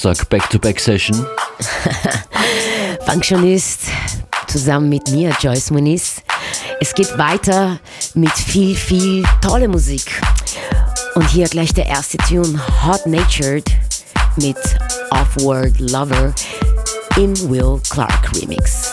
Donnerstag Back-to-Back-Session. Functionist zusammen mit mir, Joyce Muniz. Es geht weiter mit viel, viel tolle Musik. Und hier gleich der erste Tune, Hot Natured mit Off-World Lover im Will Clark Remix.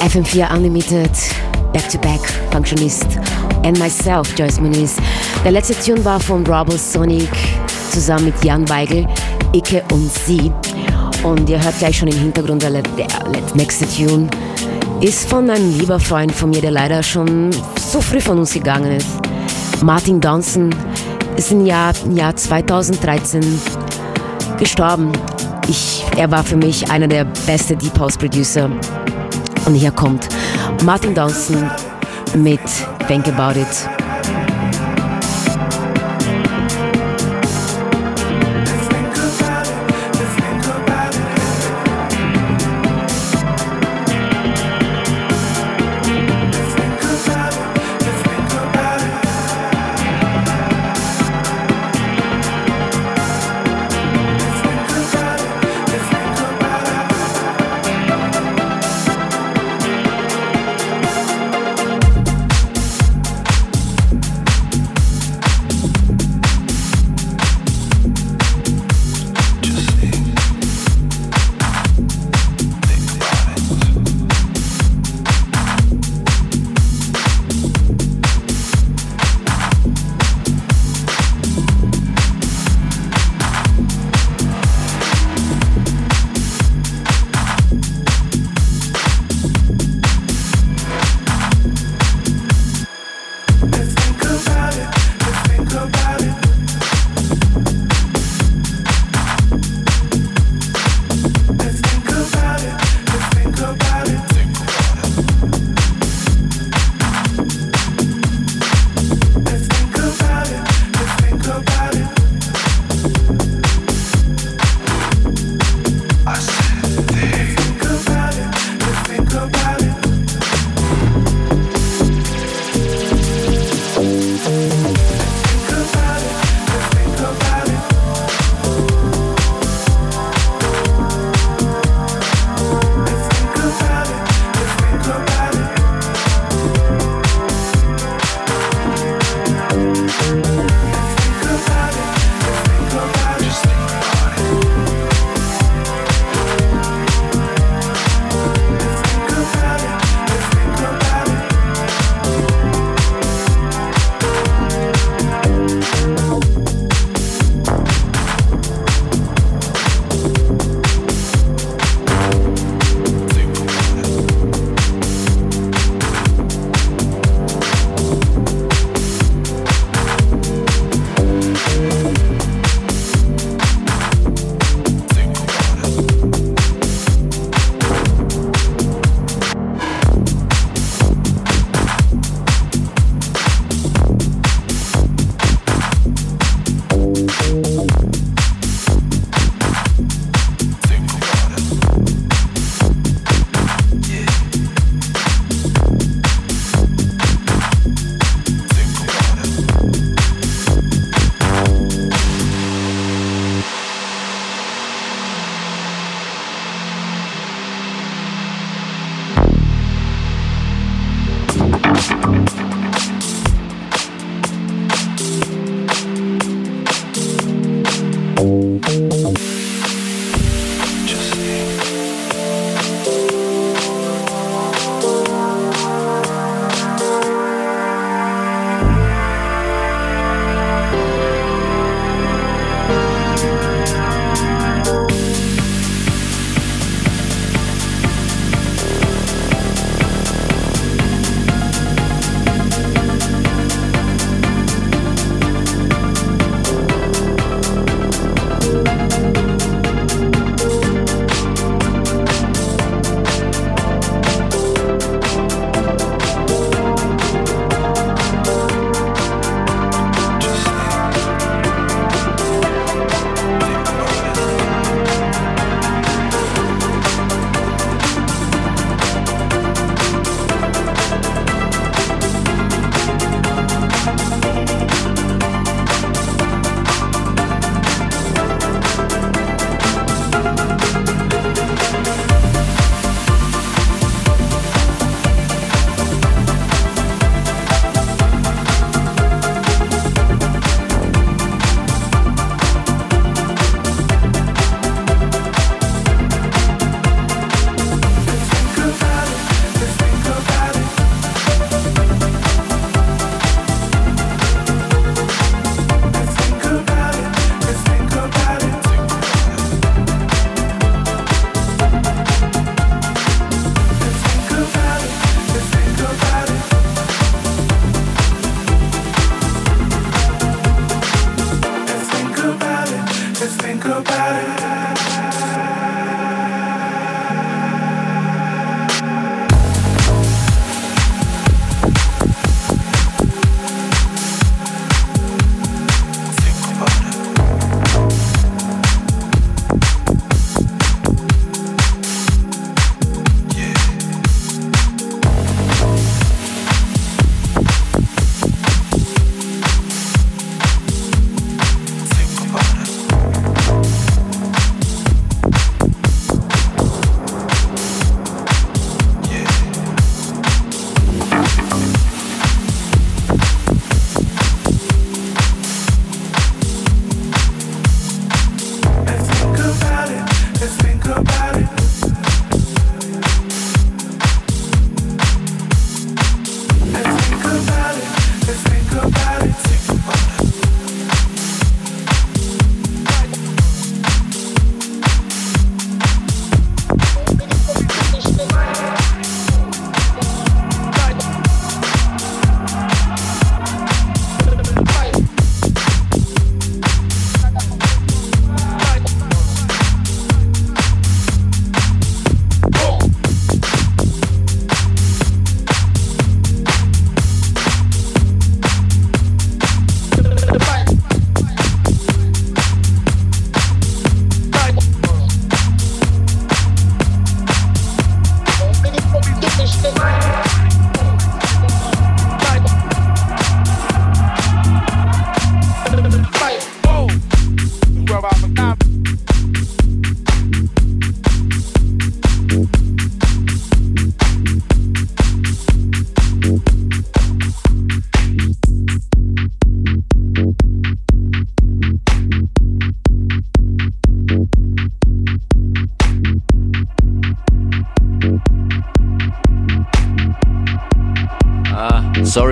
FM4 Unlimited, Back to Back, Functionist and myself, Joyce Muniz. Der letzte Tune war von Robert Sonic zusammen mit Jan Weigel, Icke und Sie. Und ihr hört gleich schon im Hintergrund, der, der nächste Tune ist von einem lieber Freund von mir, der leider schon so früh von uns gegangen ist. Martin Donson ist im Jahr, im Jahr 2013 gestorben. Ich, er war für mich einer der besten Deep House Producer und hier kommt Martin Dawson mit Think About It.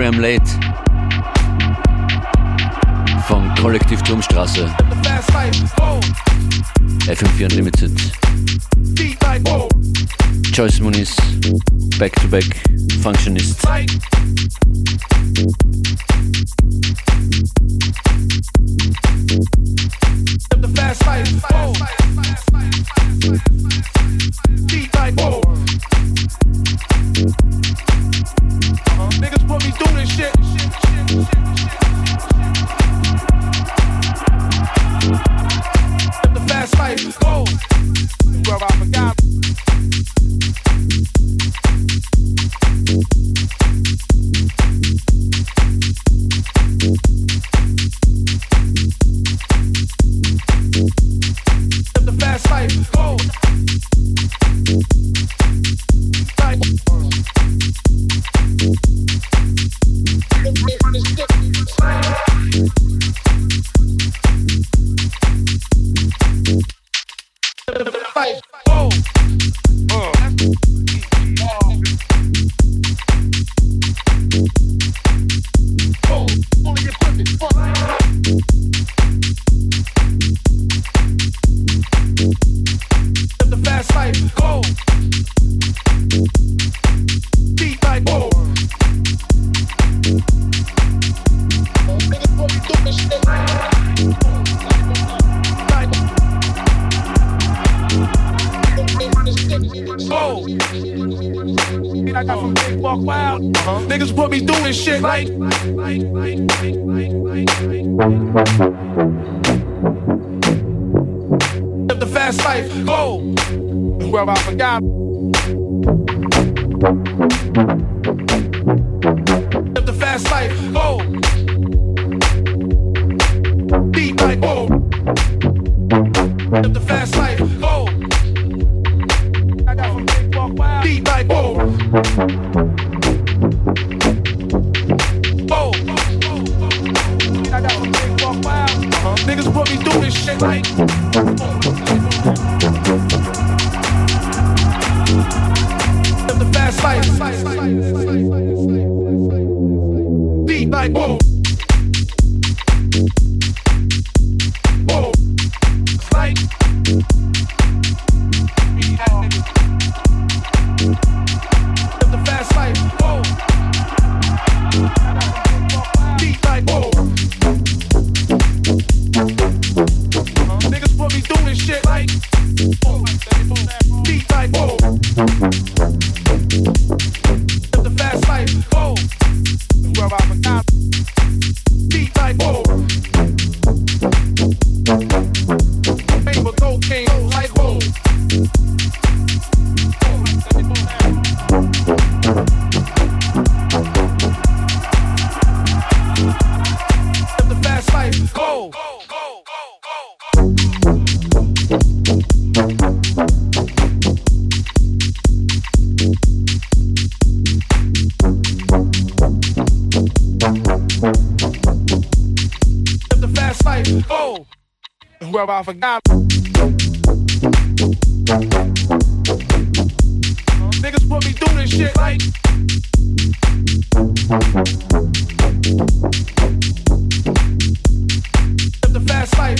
Program Late. Vom Kollektiv Turmstraße. FM4 Unlimited. Choice Muniz. Back to Back. Functionist. The fast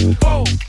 oh.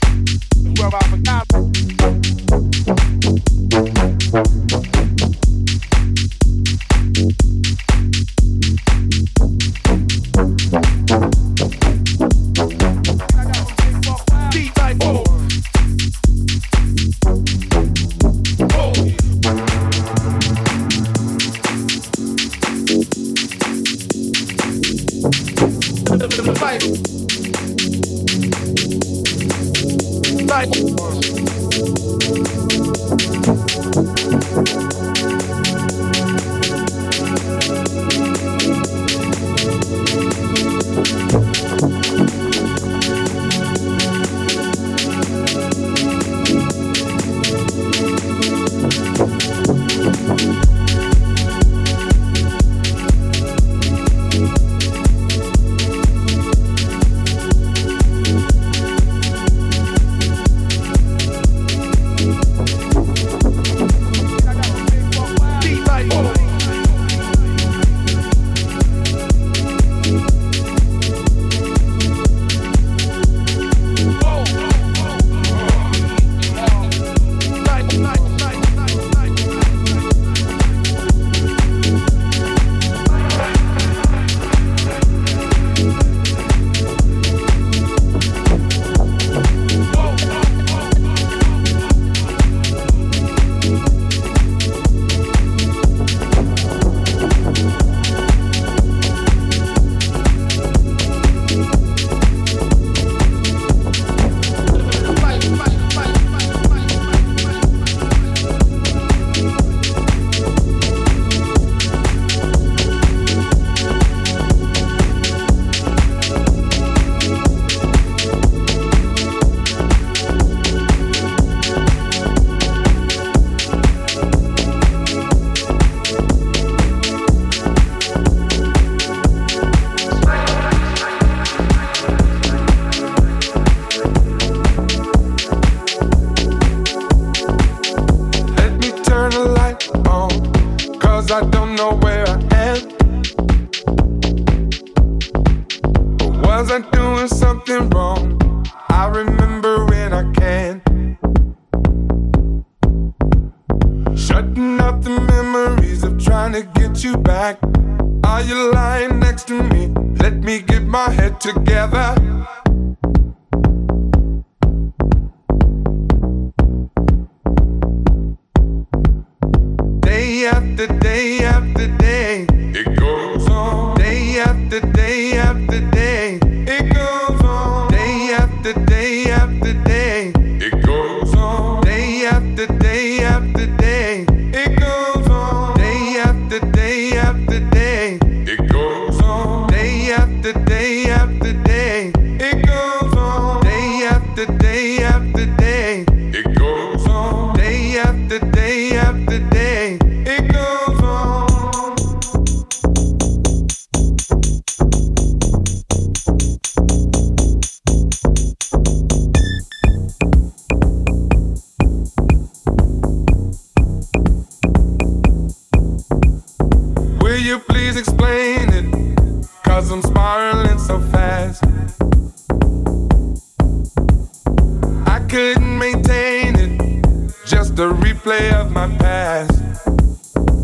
replay of my past.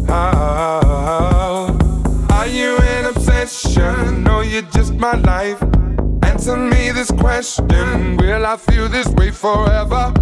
Oh, are you an obsession? No, you're just my life. Answer me this question Will I feel this way forever?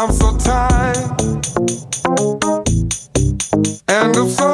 I'm so tired. And I'm so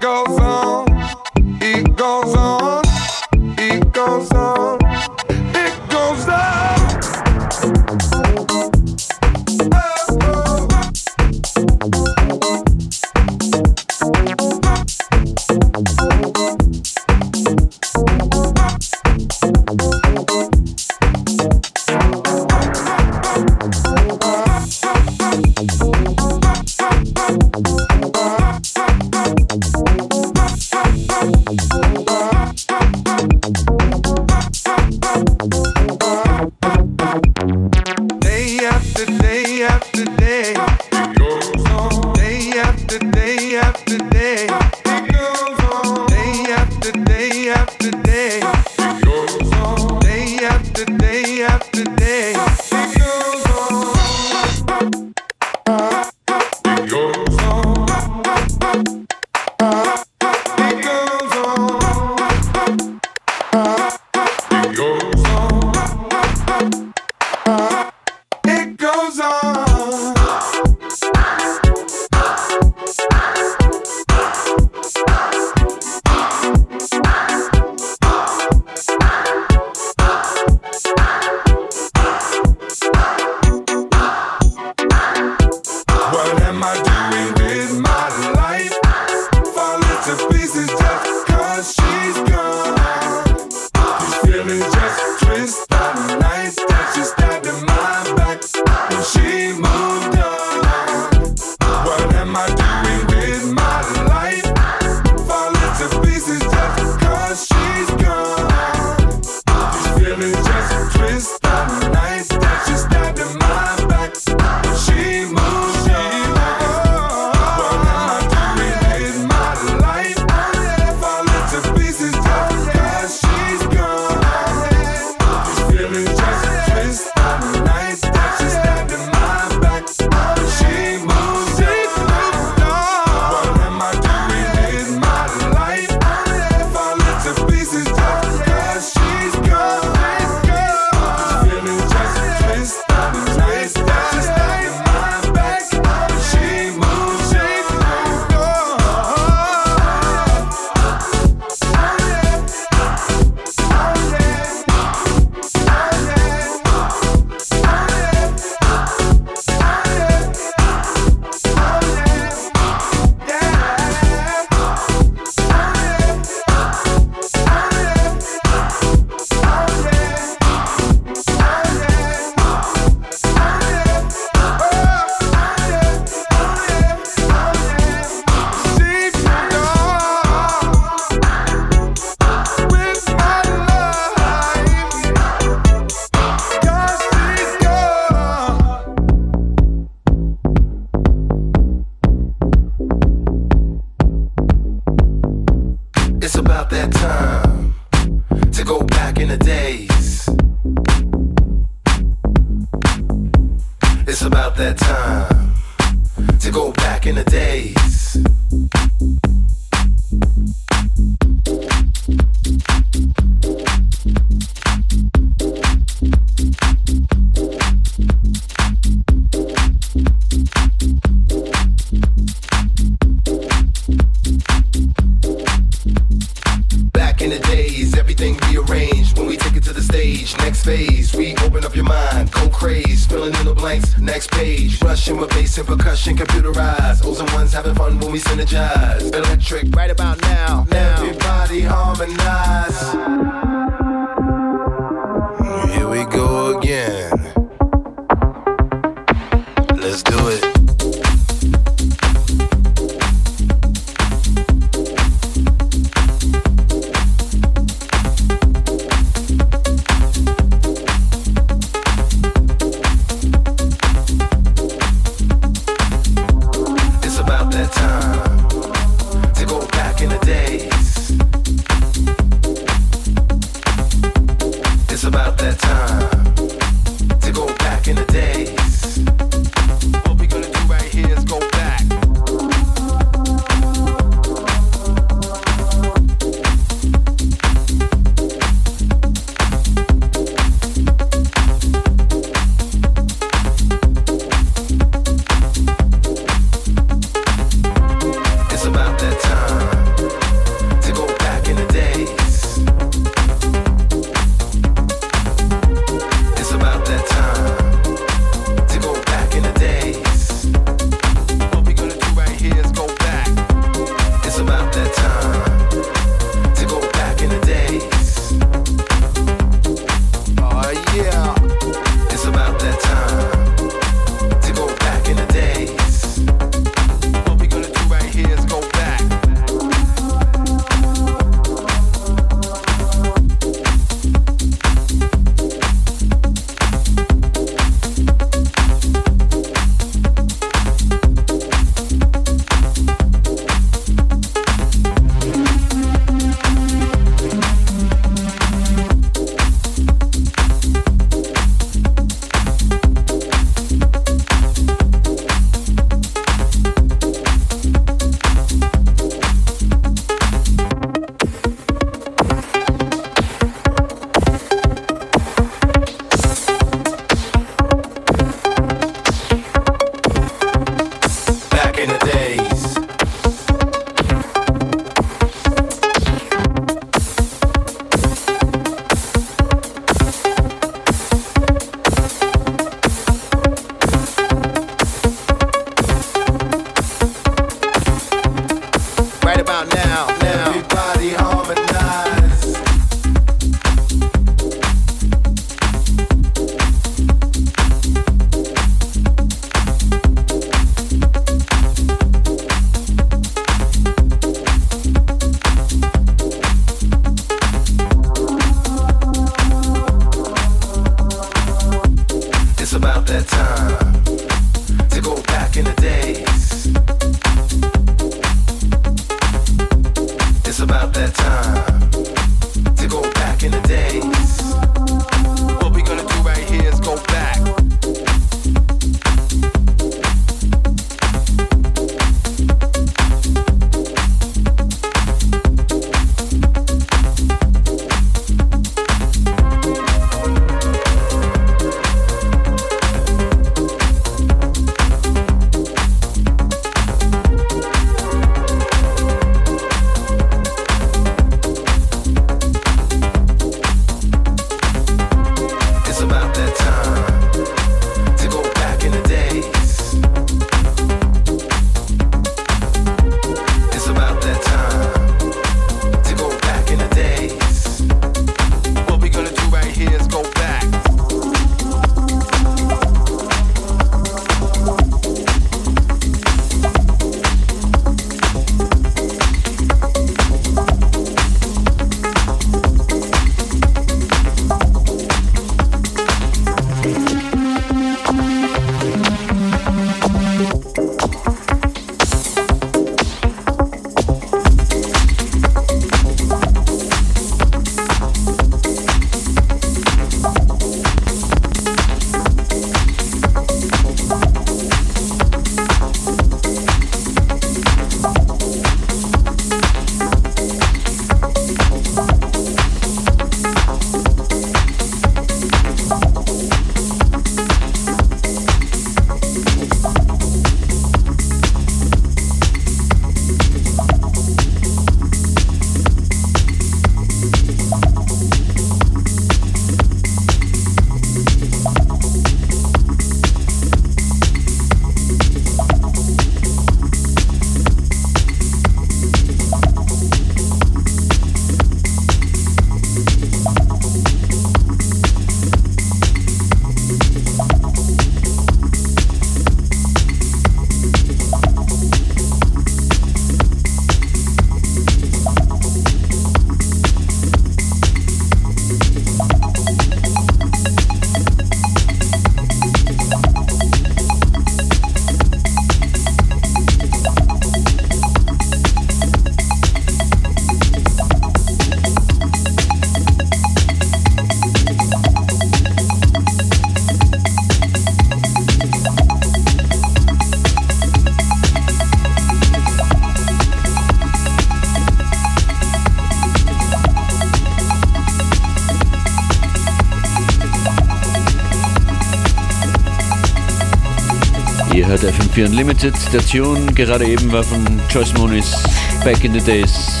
Ihr hört FM4 Unlimited. Der Tune gerade eben war von Joyce Moniz, Back in the Days.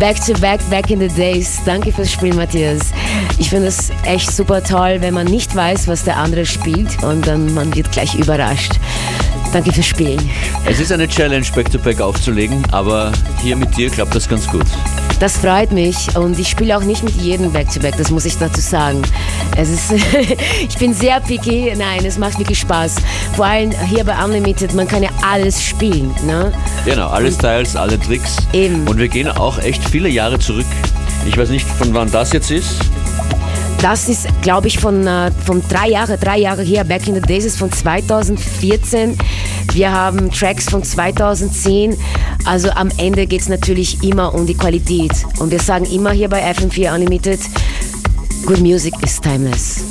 Back to back, back in the days. Danke fürs Spiel, Matthias. Ich finde es echt super toll, wenn man nicht weiß, was der andere spielt und dann man wird gleich überrascht. Danke fürs Spielen. Es ist eine Challenge, Back-to-Back aufzulegen, aber hier mit dir klappt das ganz gut. Das freut mich und ich spiele auch nicht mit jedem Back-to-Back, das muss ich dazu sagen. Es ist, ich bin sehr picky, nein, es macht wirklich Spaß. Vor allem hier bei Unlimited, man kann ja alles spielen. Ne? Genau, alle Styles, alle Tricks. Eben. Und wir gehen auch echt viele Jahre zurück. Ich weiß nicht, von wann das jetzt ist. Das ist, glaube ich, von, äh, von drei Jahre, drei Jahre her. Back in the Days ist von 2014. Wir haben Tracks von 2010. Also am Ende geht es natürlich immer um die Qualität. Und wir sagen immer hier bei FM4 Unlimited, good music is timeless.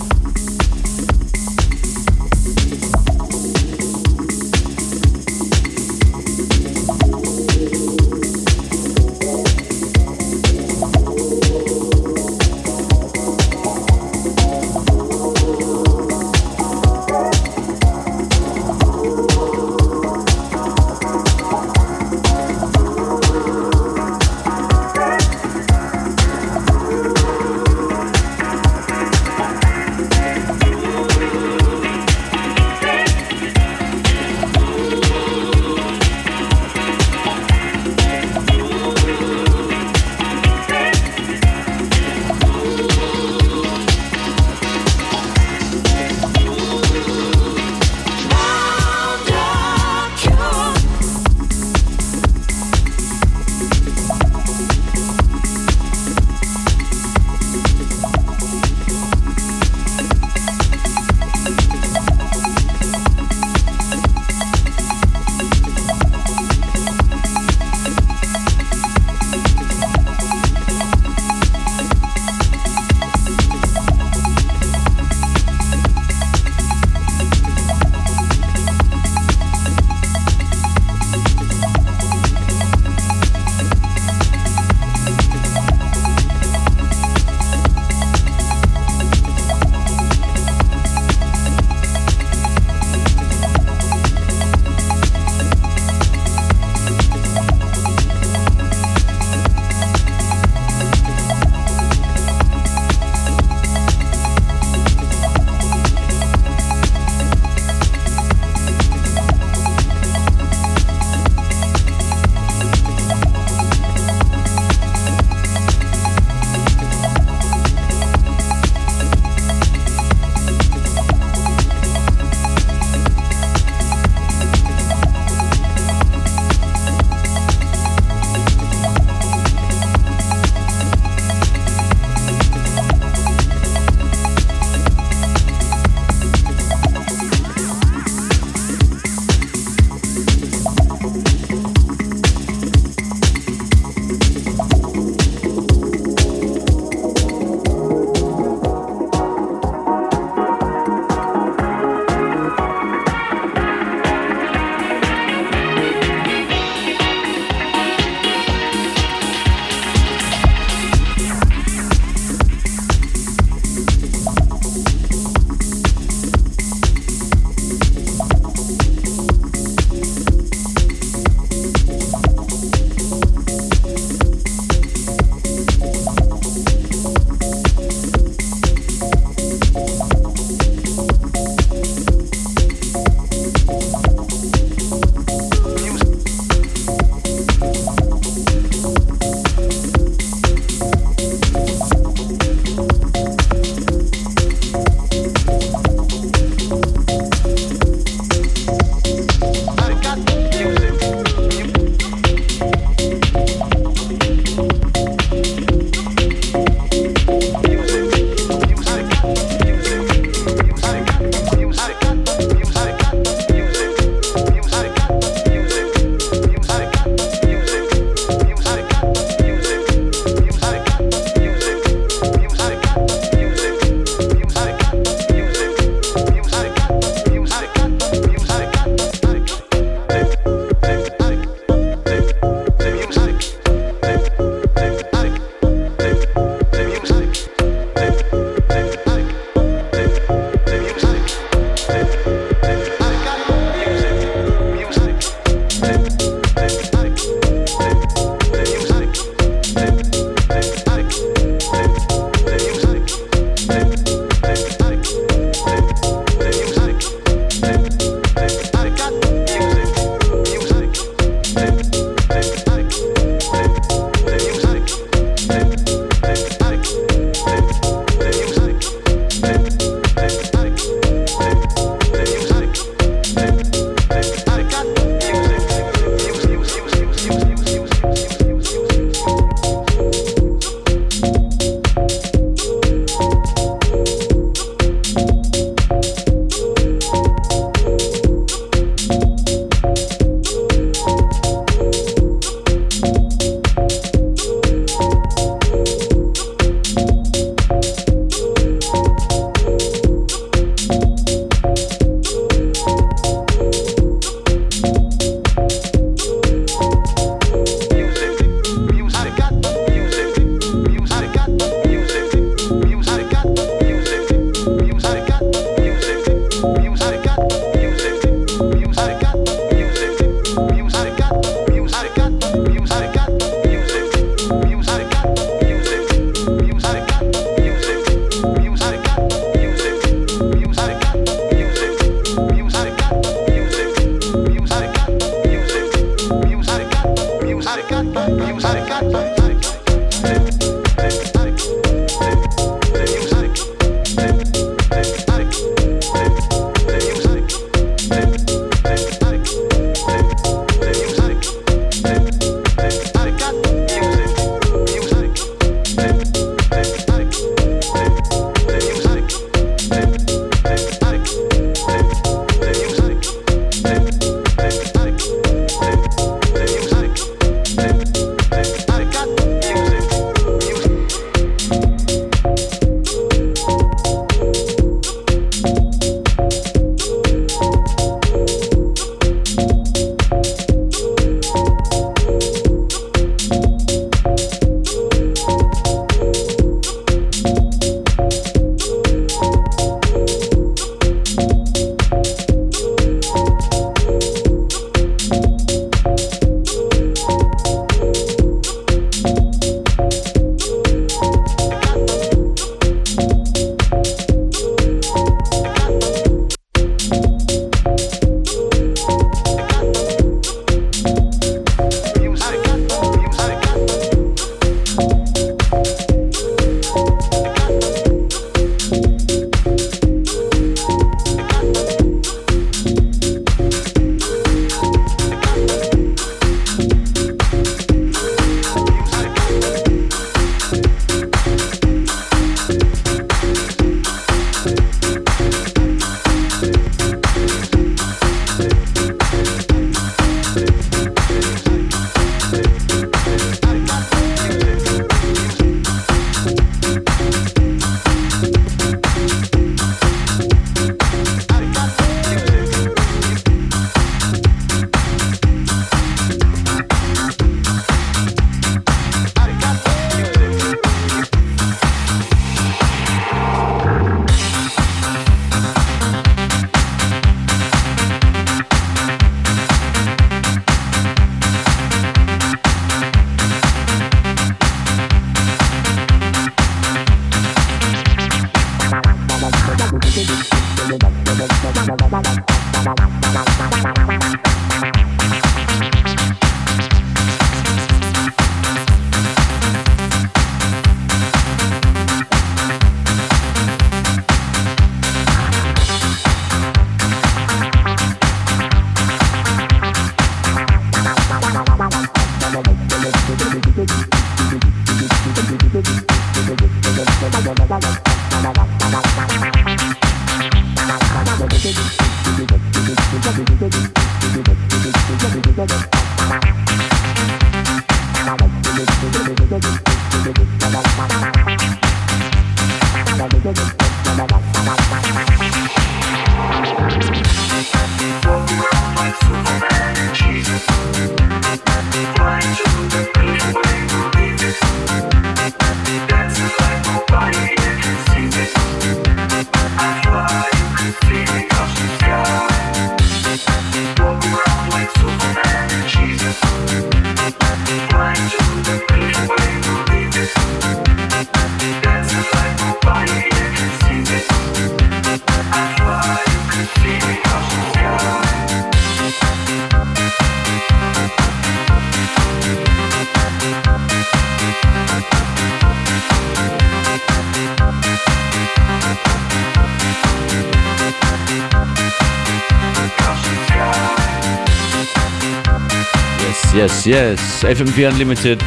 Yes, yes. FM4 Unlimited.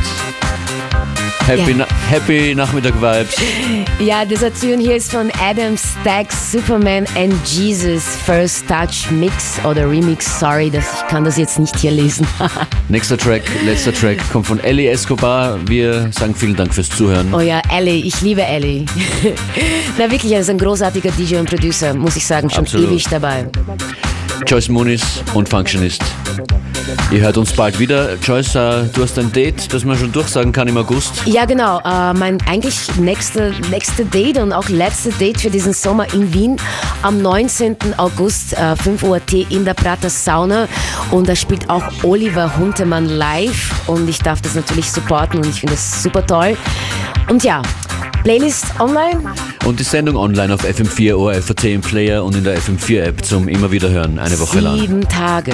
Happy, Ja. na happy Nachmittag Vibes. Ja, dieser Tune hier ist von Adam Stacks Superman and Jesus First Touch Mix oder Remix. Sorry, dass ich kann das jetzt nicht hier lesen. Nächster Track, letzter Track kommt von Ellie Escobar. Wir sagen vielen Dank fürs Zuhören. oh ja, Ellie, ich liebe Ellie. Na wirklich, er ist ein großartiger DJ und Producer, muss ich sagen, schon Absolut. ewig dabei. Joyce Muniz und Functionist. Ihr hört uns bald wieder. Joyce, äh, du hast ein Date, das man schon durchsagen kann im August. Ja, genau. Äh, mein eigentlich nächste, nächste Date und auch letzte Date für diesen Sommer in Wien am 19. August, äh, 5 Uhr T in der Prater Sauna. Und da spielt auch Oliver Huntemann live. Und ich darf das natürlich supporten und ich finde das super toll. Und ja, Playlist online. Und die Sendung online auf FM4 ORFAT im Player und in der FM4 App zum immer wieder hören, eine Woche lang. Sieben Tage.